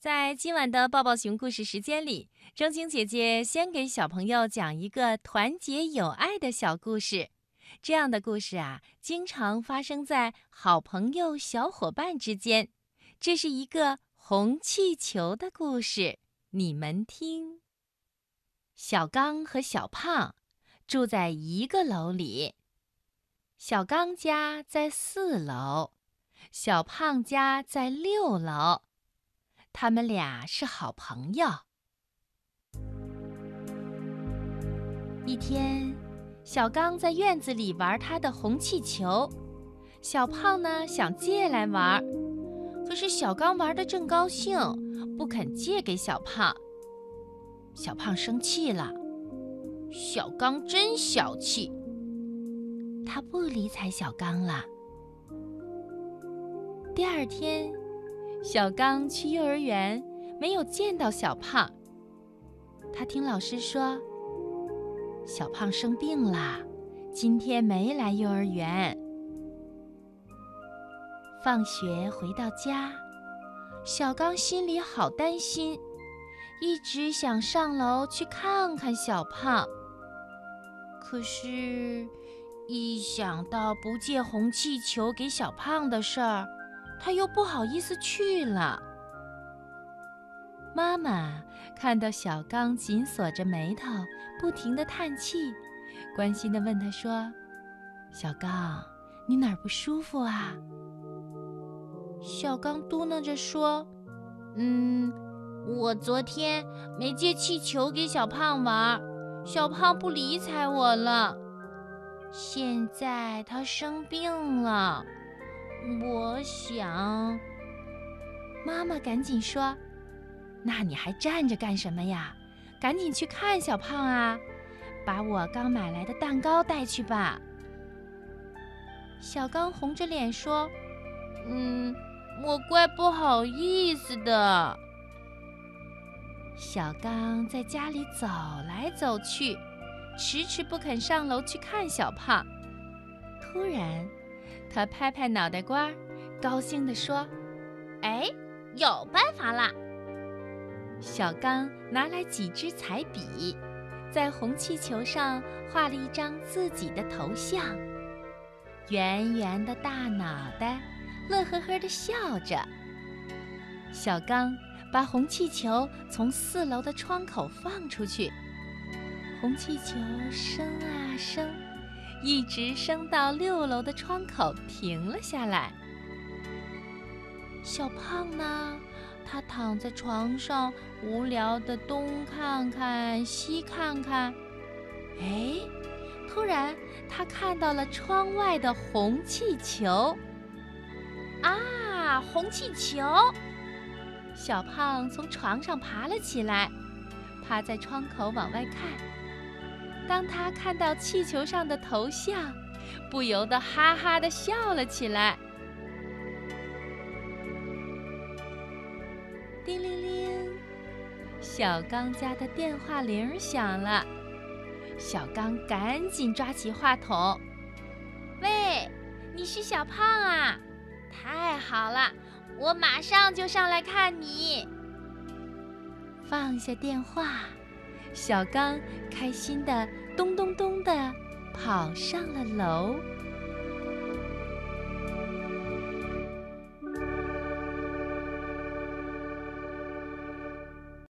在今晚的抱抱熊故事时间里，正晶姐姐先给小朋友讲一个团结友爱的小故事。这样的故事啊，经常发生在好朋友、小伙伴之间。这是一个红气球的故事，你们听。小刚和小胖住在一个楼里，小刚家在四楼，小胖家在六楼。他们俩是好朋友。一天，小刚在院子里玩他的红气球，小胖呢想借来玩，可是小刚玩的正高兴，不肯借给小胖。小胖生气了，小刚真小气，他不理睬小刚了。第二天。小刚去幼儿园，没有见到小胖。他听老师说，小胖生病了，今天没来幼儿园。放学回到家，小刚心里好担心，一直想上楼去看看小胖。可是，一想到不借红气球给小胖的事儿，他又不好意思去了。妈妈看到小刚紧锁着眉头，不停的叹气，关心的问他说：“小刚，你哪儿不舒服啊？”小刚嘟囔着说：“嗯，我昨天没借气球给小胖玩，小胖不理睬我了。现在他生病了。”我想，妈妈赶紧说：“那你还站着干什么呀？赶紧去看小胖啊！把我刚买来的蛋糕带去吧。”小刚红着脸说：“嗯，我怪不好意思的。”小刚在家里走来走去，迟迟不肯上楼去看小胖。突然，他拍拍脑袋瓜，高兴地说：“哎，有办法啦！”小刚拿来几支彩笔，在红气球上画了一张自己的头像，圆圆的大脑袋，乐呵呵地笑着。小刚把红气球从四楼的窗口放出去，红气球升啊升。一直升到六楼的窗口，停了下来。小胖呢？他躺在床上，无聊的东看看，西看看。哎，突然他看到了窗外的红气球。啊，红气球！小胖从床上爬了起来，趴在窗口往外看。当他看到气球上的头像，不由得哈哈的笑了起来。叮铃铃，小刚家的电话铃响了。小刚赶紧抓起话筒：“喂，你是小胖啊？太好了，我马上就上来看你。”放下电话。小刚开心的咚咚咚的跑上了楼。